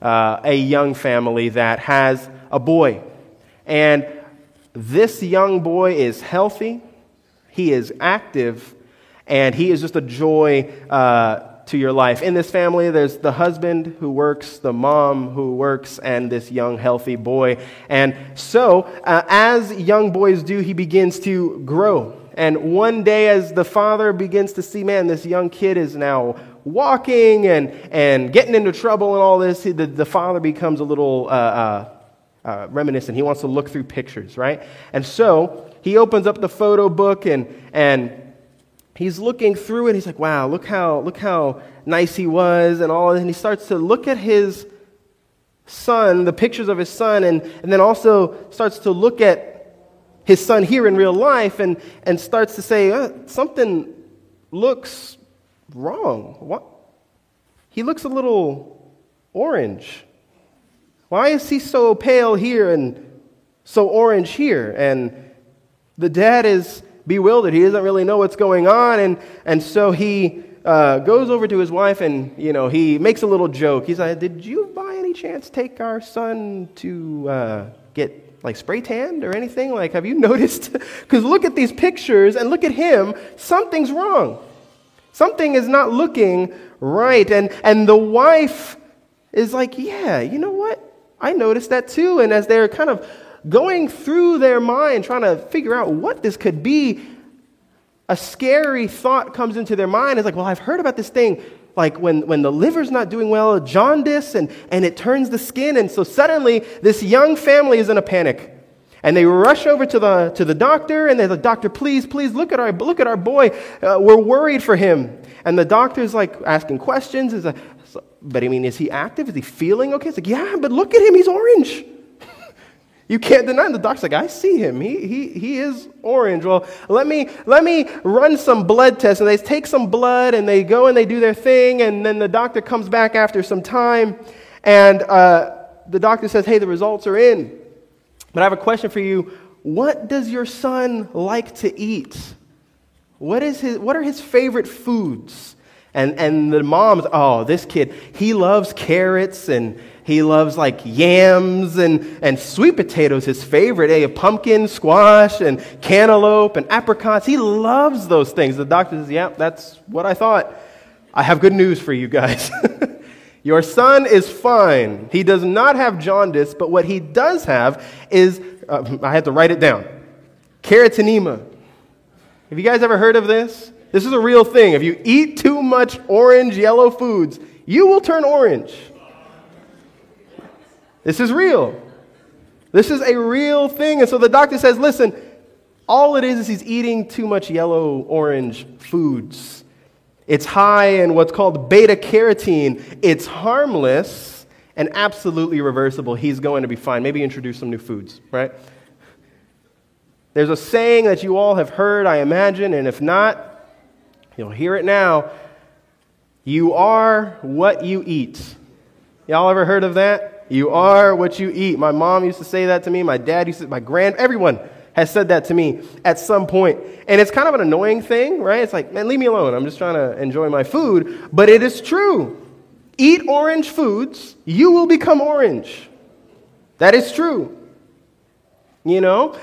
uh, a young family that has a boy. And this young boy is healthy, he is active, and he is just a joy uh, to your life. In this family, there's the husband who works, the mom who works, and this young, healthy boy. And so, uh, as young boys do, he begins to grow. And one day, as the father begins to see, man, this young kid is now walking and, and getting into trouble and all this, the, the father becomes a little uh, uh, uh, reminiscent. He wants to look through pictures, right? And so he opens up the photo book and, and he's looking through it. He's like, wow, look how, look how nice he was and all. And he starts to look at his son, the pictures of his son, and, and then also starts to look at his son here in real life and, and starts to say, uh, something looks wrong. What? He looks a little orange. Why is he so pale here and so orange here? And the dad is bewildered. He doesn't really know what's going on. And, and so he uh, goes over to his wife and, you know, he makes a little joke. He's like, Did you by any chance take our son to uh, get like spray tanned or anything? Like, have you noticed? Because look at these pictures and look at him. Something's wrong. Something is not looking right. And, and the wife is like, Yeah, you know what? I noticed that too. And as they're kind of going through their mind, trying to figure out what this could be, a scary thought comes into their mind. It's like, well, I've heard about this thing, like when, when the liver's not doing well, jaundice, and, and it turns the skin. And so suddenly, this young family is in a panic. And they rush over to the, to the doctor, and they're like, Doctor, please, please, look at our, look at our boy. Uh, we're worried for him. And the doctor's like asking questions. Is like, but I mean, is he active? Is he feeling okay? It's like, yeah, but look at him. He's orange. You can't deny him. The doctor's like, I see him. He, he, he is orange. Well, let me, let me run some blood tests. And they take some blood and they go and they do their thing. And then the doctor comes back after some time. And uh, the doctor says, Hey, the results are in. But I have a question for you. What does your son like to eat? What, is his, what are his favorite foods? And, and the mom's, oh, this kid, he loves carrots and he loves like yams and, and sweet potatoes, his favorite, eh? Pumpkin, squash, and cantaloupe and apricots. He loves those things. The doctor says, yeah, that's what I thought. I have good news for you guys. Your son is fine. He does not have jaundice, but what he does have is, uh, I have to write it down, carotenemia. Have you guys ever heard of this? This is a real thing. If you eat too much orange, yellow foods, you will turn orange. This is real. This is a real thing. And so the doctor says, listen, all it is is he's eating too much yellow orange foods. It's high in what's called beta carotene. It's harmless and absolutely reversible. He's going to be fine. Maybe introduce some new foods, right? There's a saying that you all have heard, I imagine, and if not, you'll hear it now. You are what you eat. Y'all ever heard of that? You are what you eat. My mom used to say that to me. My dad used to, my grand, everyone has said that to me at some point. And it's kind of an annoying thing, right? It's like, man, leave me alone. I'm just trying to enjoy my food. But it is true. Eat orange foods, you will become orange. That is true. You know?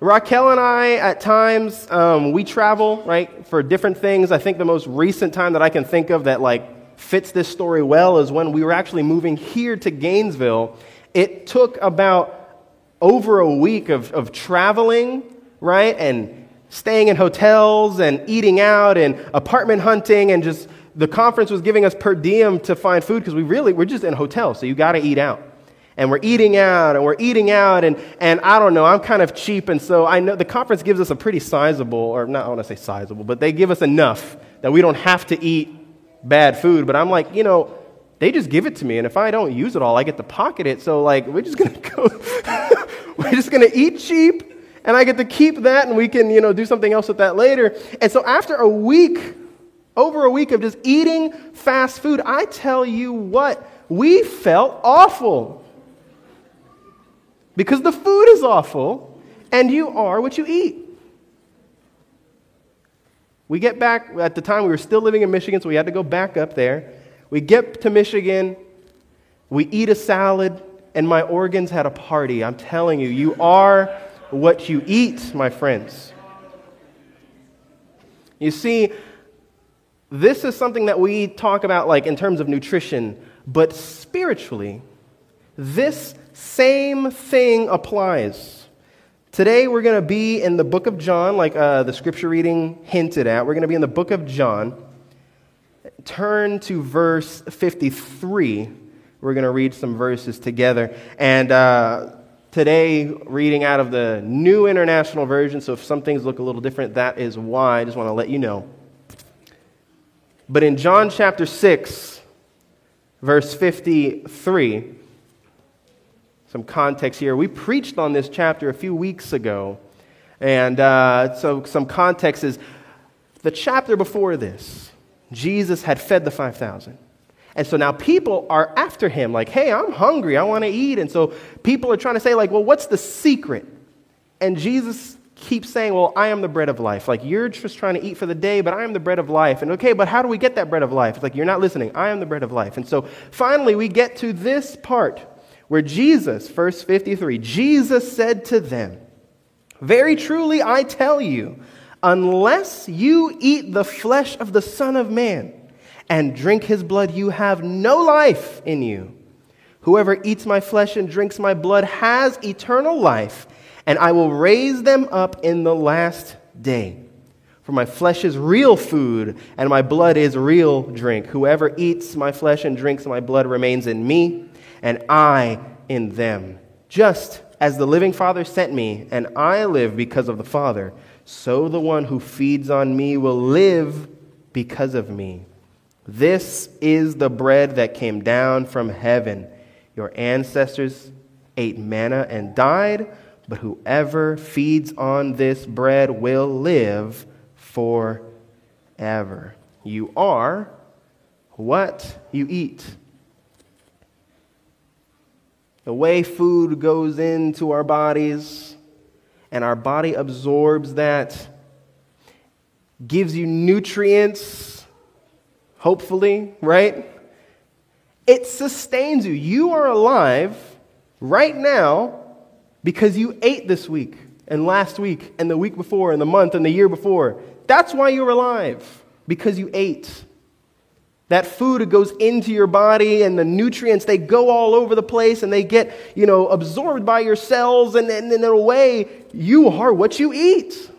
Raquel and I, at times, um, we travel, right, for different things. I think the most recent time that I can think of that, like, fits this story well is when we were actually moving here to Gainesville. It took about over a week of, of traveling, right? And staying in hotels and eating out and apartment hunting and just the conference was giving us per diem to find food because we really we're just in hotels so you got to eat out and we're eating out and we're eating out and, and i don't know i'm kind of cheap and so i know the conference gives us a pretty sizable or not i want to say sizable but they give us enough that we don't have to eat bad food, but I'm like, you know, they just give it to me, and if I don't use it all, I get to pocket it. So like, we're just gonna go, we're just gonna eat cheap, and I get to keep that, and we can, you know, do something else with that later. And so after a week, over a week of just eating fast food, I tell you what, we felt awful. Because the food is awful, and you are what you eat. We get back, at the time we were still living in Michigan, so we had to go back up there. We get to Michigan, We eat a salad, and my organs had a party. I'm telling you, you are what you eat, my friends. You see, this is something that we talk about like in terms of nutrition, but spiritually, this same thing applies. Today we're going to be in the book of John, like uh, the scripture reading hinted at. We're going to be in the book of John. Turn to verse 53. We're going to read some verses together. And uh, today, reading out of the New International Version, so if some things look a little different, that is why. I just want to let you know. But in John chapter 6, verse 53, some context here. We preached on this chapter a few weeks ago. And uh, so, some context is the chapter before this, Jesus had fed the 5,000. And so now people are after him, like, hey, I'm hungry, I want to eat. And so people are trying to say, like, well, what's the secret? And Jesus keeps saying, well, I am the bread of life. Like, you're just trying to eat for the day, but I am the bread of life. And okay, but how do we get that bread of life? It's like, you're not listening. I am the bread of life. And so finally, we get to this part where Jesus, verse 53, Jesus said to them, Very truly I tell you, unless you eat the flesh of the Son of Man, and drink his blood, you have no life in you. Whoever eats my flesh and drinks my blood has eternal life, and I will raise them up in the last day. For my flesh is real food, and my blood is real drink. Whoever eats my flesh and drinks my blood remains in me, and I in them. Just as the living Father sent me, and I live because of the Father, so the one who feeds on me will live because of me. This is the bread that came down from heaven. Your ancestors ate manna and died, but whoever feeds on this bread will live forever. You are what you eat. The way food goes into our bodies and our body absorbs that, gives you nutrients hopefully, right? It sustains you. You are alive right now because you ate this week and last week and the week before and the month and the year before. That's why you're alive, because you ate. That food goes into your body and the nutrients, they go all over the place and they get, you know, absorbed by your cells and, and in a way, you are what you eat.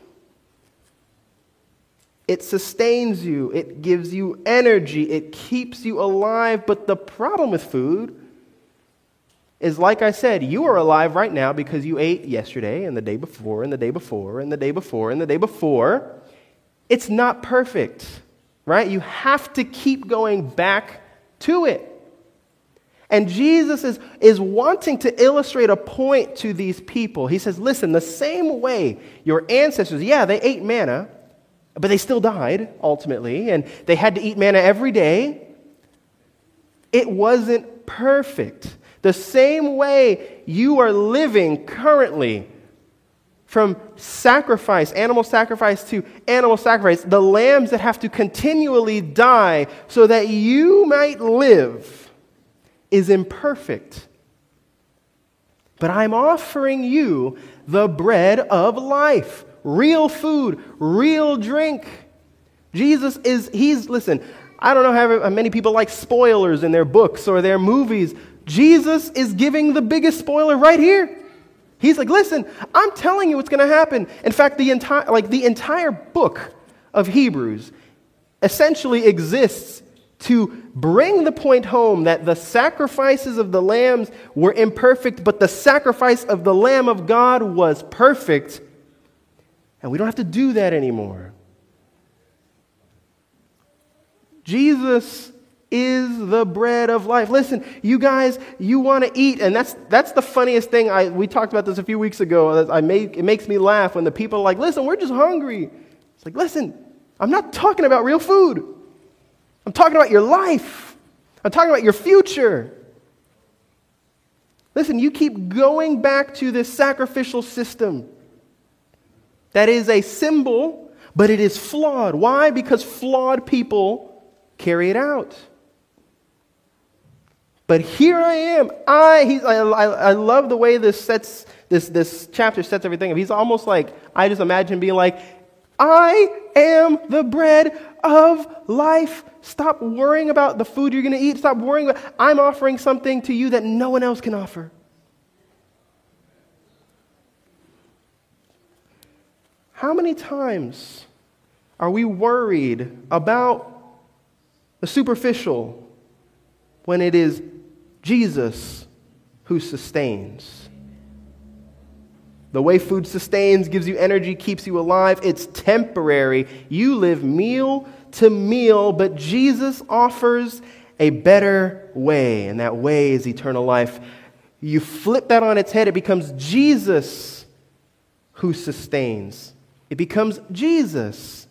It sustains you, it gives you energy, it keeps you alive. But the problem with food is, like I said, you are alive right now because you ate yesterday and the day before and the day before and the day before and the day before. It's not perfect, right? You have to keep going back to it. And Jesus is, is wanting to illustrate a point to these people. He says, Listen, the same way your ancestors, yeah, they ate manna, but they still died ultimately, and they had to eat manna every day. It wasn't perfect. The same way you are living currently from sacrifice, animal sacrifice to animal sacrifice, the lambs that have to continually die so that you might live is imperfect. But I'm offering you the bread of life real food, real drink. Jesus is, he's, listen, I don't know how many people like spoilers in their books or their movies. Jesus is giving the biggest spoiler right here. He's like, listen, I'm telling you what's going to happen. In fact, the entire, like the entire book of Hebrews essentially exists to bring the point home that the sacrifices of the lambs were imperfect, but the sacrifice of the Lamb of God was perfect and we don't have to do that anymore. Jesus is the bread of life. Listen, you guys, you want to eat, and that's that's the funniest thing. I we talked about this a few weeks ago. I make, it makes me laugh when the people are like, "Listen, we're just hungry." It's like, listen, I'm not talking about real food. I'm talking about your life. I'm talking about your future. Listen, you keep going back to this sacrificial system. That is a symbol, but it is flawed. Why? Because flawed people carry it out. But here I am. I, he's, I, I, love the way this sets, this, this chapter sets everything up. He's almost like, I just imagine being like, I am the bread of life. Stop worrying about the food you're going to eat. Stop worrying about, I'm offering something to you that no one else can offer. How many times are we worried about the superficial when it is Jesus who sustains? The way food sustains, gives you energy, keeps you alive, it's temporary. You live meal to meal, but Jesus offers a better way, and that way is eternal life. You flip that on its head, it becomes Jesus who sustains. It becomes Jesus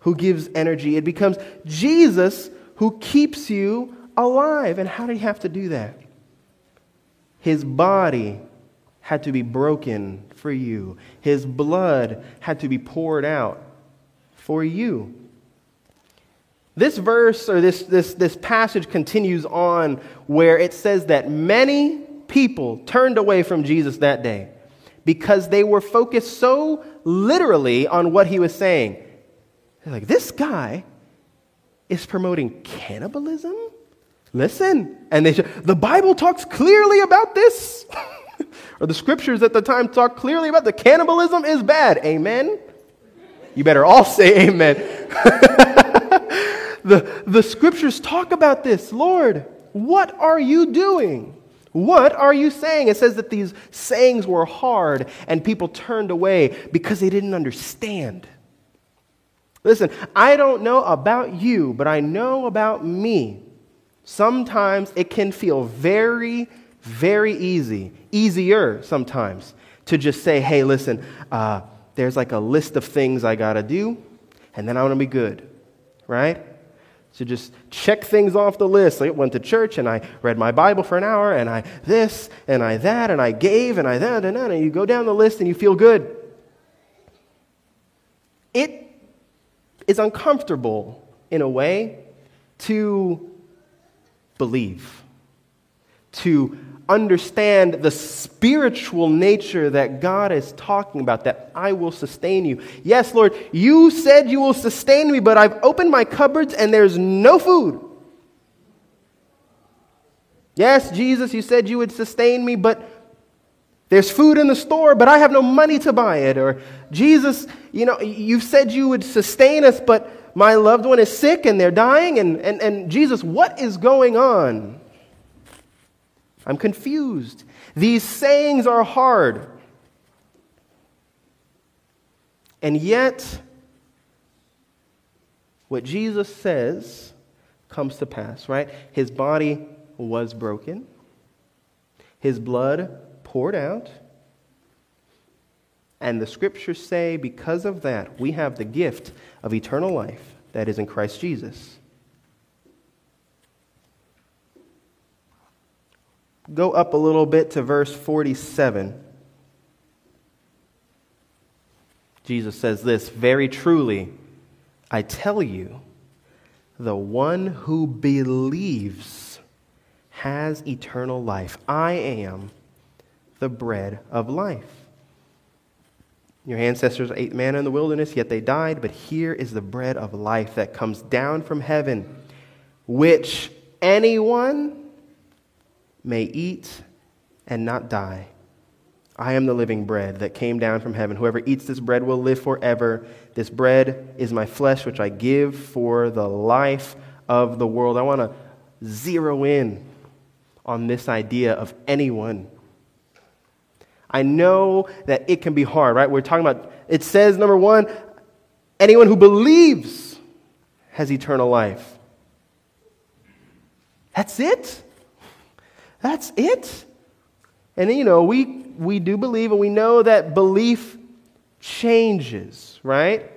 who gives energy. It becomes Jesus who keeps you alive. And how did he have to do that? His body had to be broken for you, his blood had to be poured out for you. This verse or this, this, this passage continues on where it says that many people turned away from Jesus that day because they were focused so literally on what he was saying. They're like, this guy is promoting cannibalism? Listen. And they the Bible talks clearly about this. or the scriptures at the time talk clearly about the cannibalism is bad. Amen. You better all say amen. the, the scriptures talk about this. Lord, what are you doing? What are you saying? It says that these sayings were hard and people turned away because they didn't understand. Listen, I don't know about you, but I know about me. Sometimes it can feel very, very easy, easier sometimes, to just say, hey, listen, uh, there's like a list of things I got to do, and then I want to be good, right? So just check things off the list. I went to church and I read my Bible for an hour and I this and I that and I gave and I that and that and you go down the list and you feel good. It is uncomfortable in a way to believe, to understand the spiritual nature that God is talking about, that I will sustain you. Yes, Lord, you said you will sustain me, but I've opened my cupboards and there's no food. Yes, Jesus, you said you would sustain me, but there's food in the store, but I have no money to buy it. Or, Jesus, you know, you said you would sustain us, but my loved one is sick and they're dying. And, and, and Jesus, what is going on? I'm confused. These sayings are hard. And yet, what Jesus says comes to pass, right? His body was broken, his blood poured out. And the scriptures say, because of that, we have the gift of eternal life that is in Christ Jesus. Go up a little bit to verse 47. Jesus says this Very truly, I tell you, the one who believes has eternal life. I am the bread of life. Your ancestors ate manna in the wilderness, yet they died. But here is the bread of life that comes down from heaven, which anyone may eat and not die. I am the living bread that came down from heaven. Whoever eats this bread will live forever. This bread is my flesh, which I give for the life of the world. I want to zero in on this idea of anyone. I know that it can be hard, right? We're talking about, it says, number one, anyone who believes has eternal life. That's it? That's it. And you know, we, we do believe and we know that belief changes, right?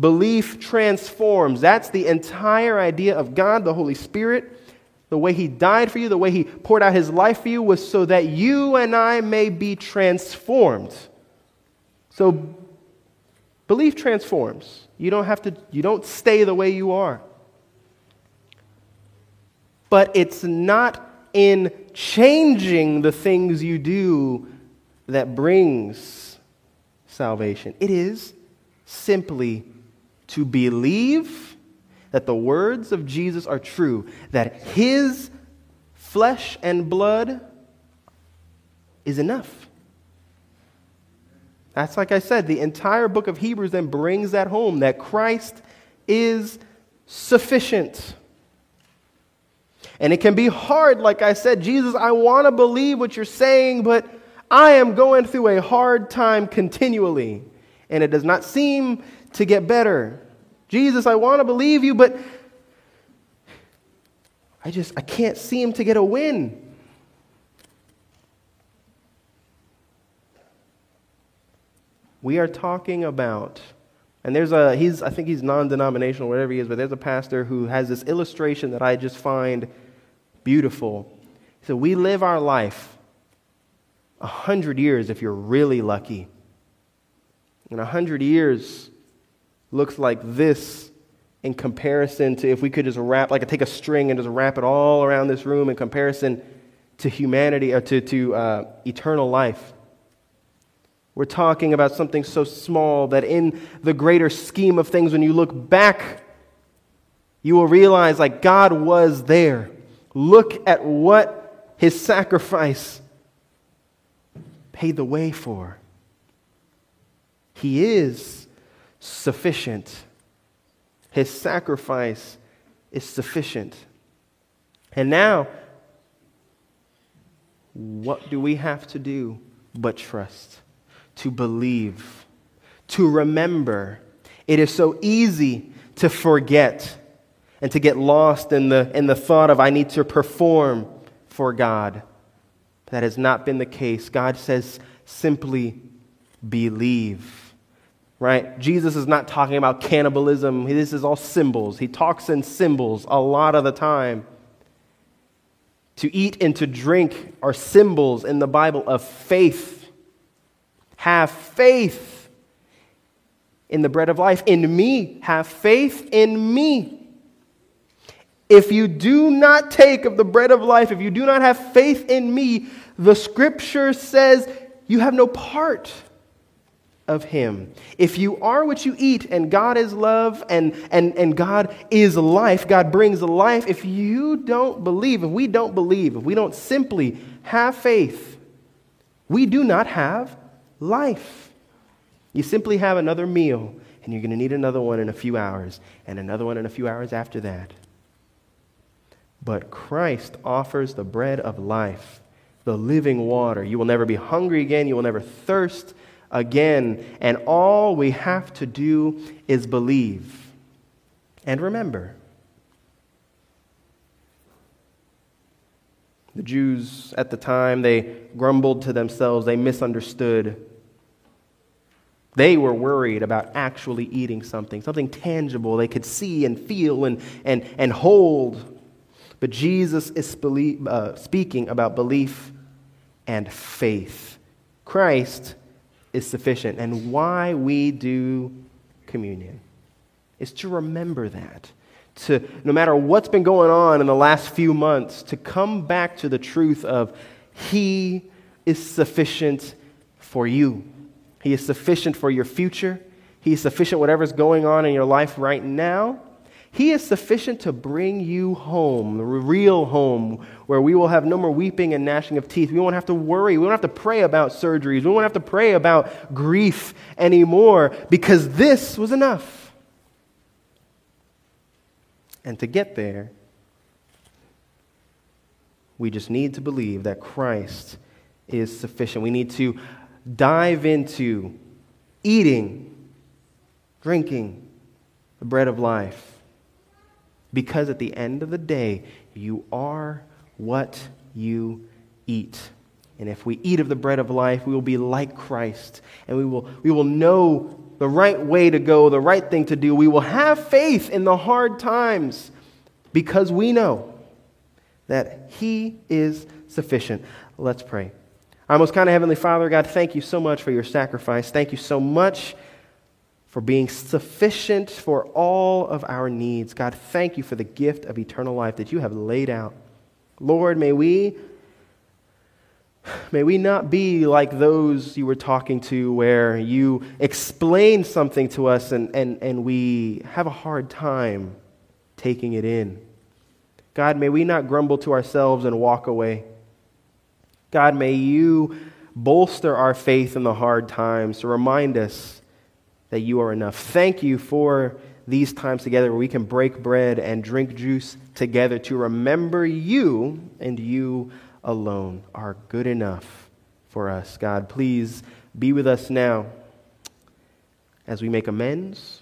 Belief transforms. That's the entire idea of God, the Holy Spirit. The way He died for you, the way He poured out His life for you was so that you and I may be transformed. So, belief transforms. You don't have to, you don't stay the way you are. but it's not in changing the things you do that brings salvation. It is simply to believe that the words of Jesus are true, that his flesh and blood is enough. That's like I said, the entire book of Hebrews then brings that home that Christ is sufficient. And it can be hard, like I said, Jesus, I want to believe what you're saying, but I am going through a hard time continually, and it does not seem to get better. Jesus, I want to believe you, but I just I can't seem to get a win. We are talking about and there's a he's I think he's non-denominational whatever he is, but there's a pastor who has this illustration that I just find beautiful. So we live our life a hundred years if you're really lucky. And a hundred years looks like this in comparison to if we could just wrap, like take a string and just wrap it all around this room in comparison to humanity or to, to uh, eternal life. We're talking about something so small that in the greater scheme of things, when you look back, you will realize like God was there. Look at what his sacrifice paid the way for. He is sufficient. His sacrifice is sufficient. And now, what do we have to do but trust? To believe, to remember. It is so easy to forget and to get lost in the, in the thought of, I need to perform for God. That has not been the case. God says, simply believe. Right? Jesus is not talking about cannibalism. This is all symbols. He talks in symbols a lot of the time. To eat and to drink are symbols in the Bible of faith. Have faith in the bread of life. In me. Have faith in me. If you do not take of the bread of life, if you do not have faith in me, the scripture says you have no part of him. If you are what you eat and God is love and, and, and God is life, God brings life, if you don't believe, if we don't believe, if we don't simply have faith, we do not have life. You simply have another meal, and you're going to need another one in a few hours, and another one in a few hours after that. But Christ offers the bread of life, the living water. You will never be hungry again, you will never thirst again. And all we have to do is believe. And remember, the Jews at the time, they grumbled to themselves, they misunderstood. They were worried about actually eating something, something tangible they could see and feel and, and, and hold. But Jesus is believe, uh, speaking about belief and faith. Christ is sufficient. And why we do communion is to remember that. To, no matter what's been going on in the last few months, to come back to the truth of He is sufficient for you. He is sufficient for your future. He is sufficient whatever's going on in your life right now. He is sufficient to bring you home, the real home, where we will have no more weeping and gnashing of teeth. We won't have to worry. We won't have to pray about surgeries. We won't have to pray about grief anymore because this was enough. And to get there, we just need to believe that Christ is sufficient. We need to dive into eating, drinking the bread of life because at the end of the day, you are what you eat. And if we eat of the bread of life, we will be like Christ. And we will, we will know the right way to go, the right thing to do. We will have faith in the hard times because we know that He is sufficient. Let's pray. Our most kind of Heavenly Father, God, thank you so much for your sacrifice. Thank you so much for being sufficient for all of our needs. God, thank you for the gift of eternal life that you have laid out Lord, may we May we not be like those you were talking to, where you explain something to us and, and, and we have a hard time taking it in. God, may we not grumble to ourselves and walk away. God, may you bolster our faith in the hard times to remind us that you are enough. Thank you for these times together where we can break bread and drink juice together to remember you and you alone are good enough for us. God, please be with us now as we make amends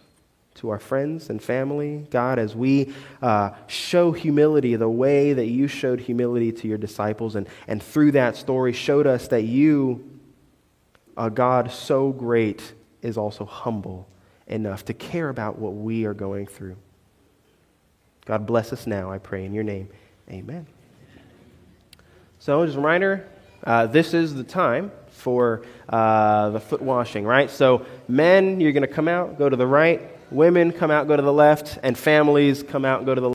to our friends and family. God, as we uh, show humility the way that you showed humility to your disciples, and, and through that story showed us that you, a God so great, is also humble enough to care about what we are going through. God bless us now, I pray in your name. Amen. So, just a reminder uh, this is the time for uh, the foot washing, right? So, men, you're going to come out, go to the right. Women, come out, go to the left. And families, come out, go to the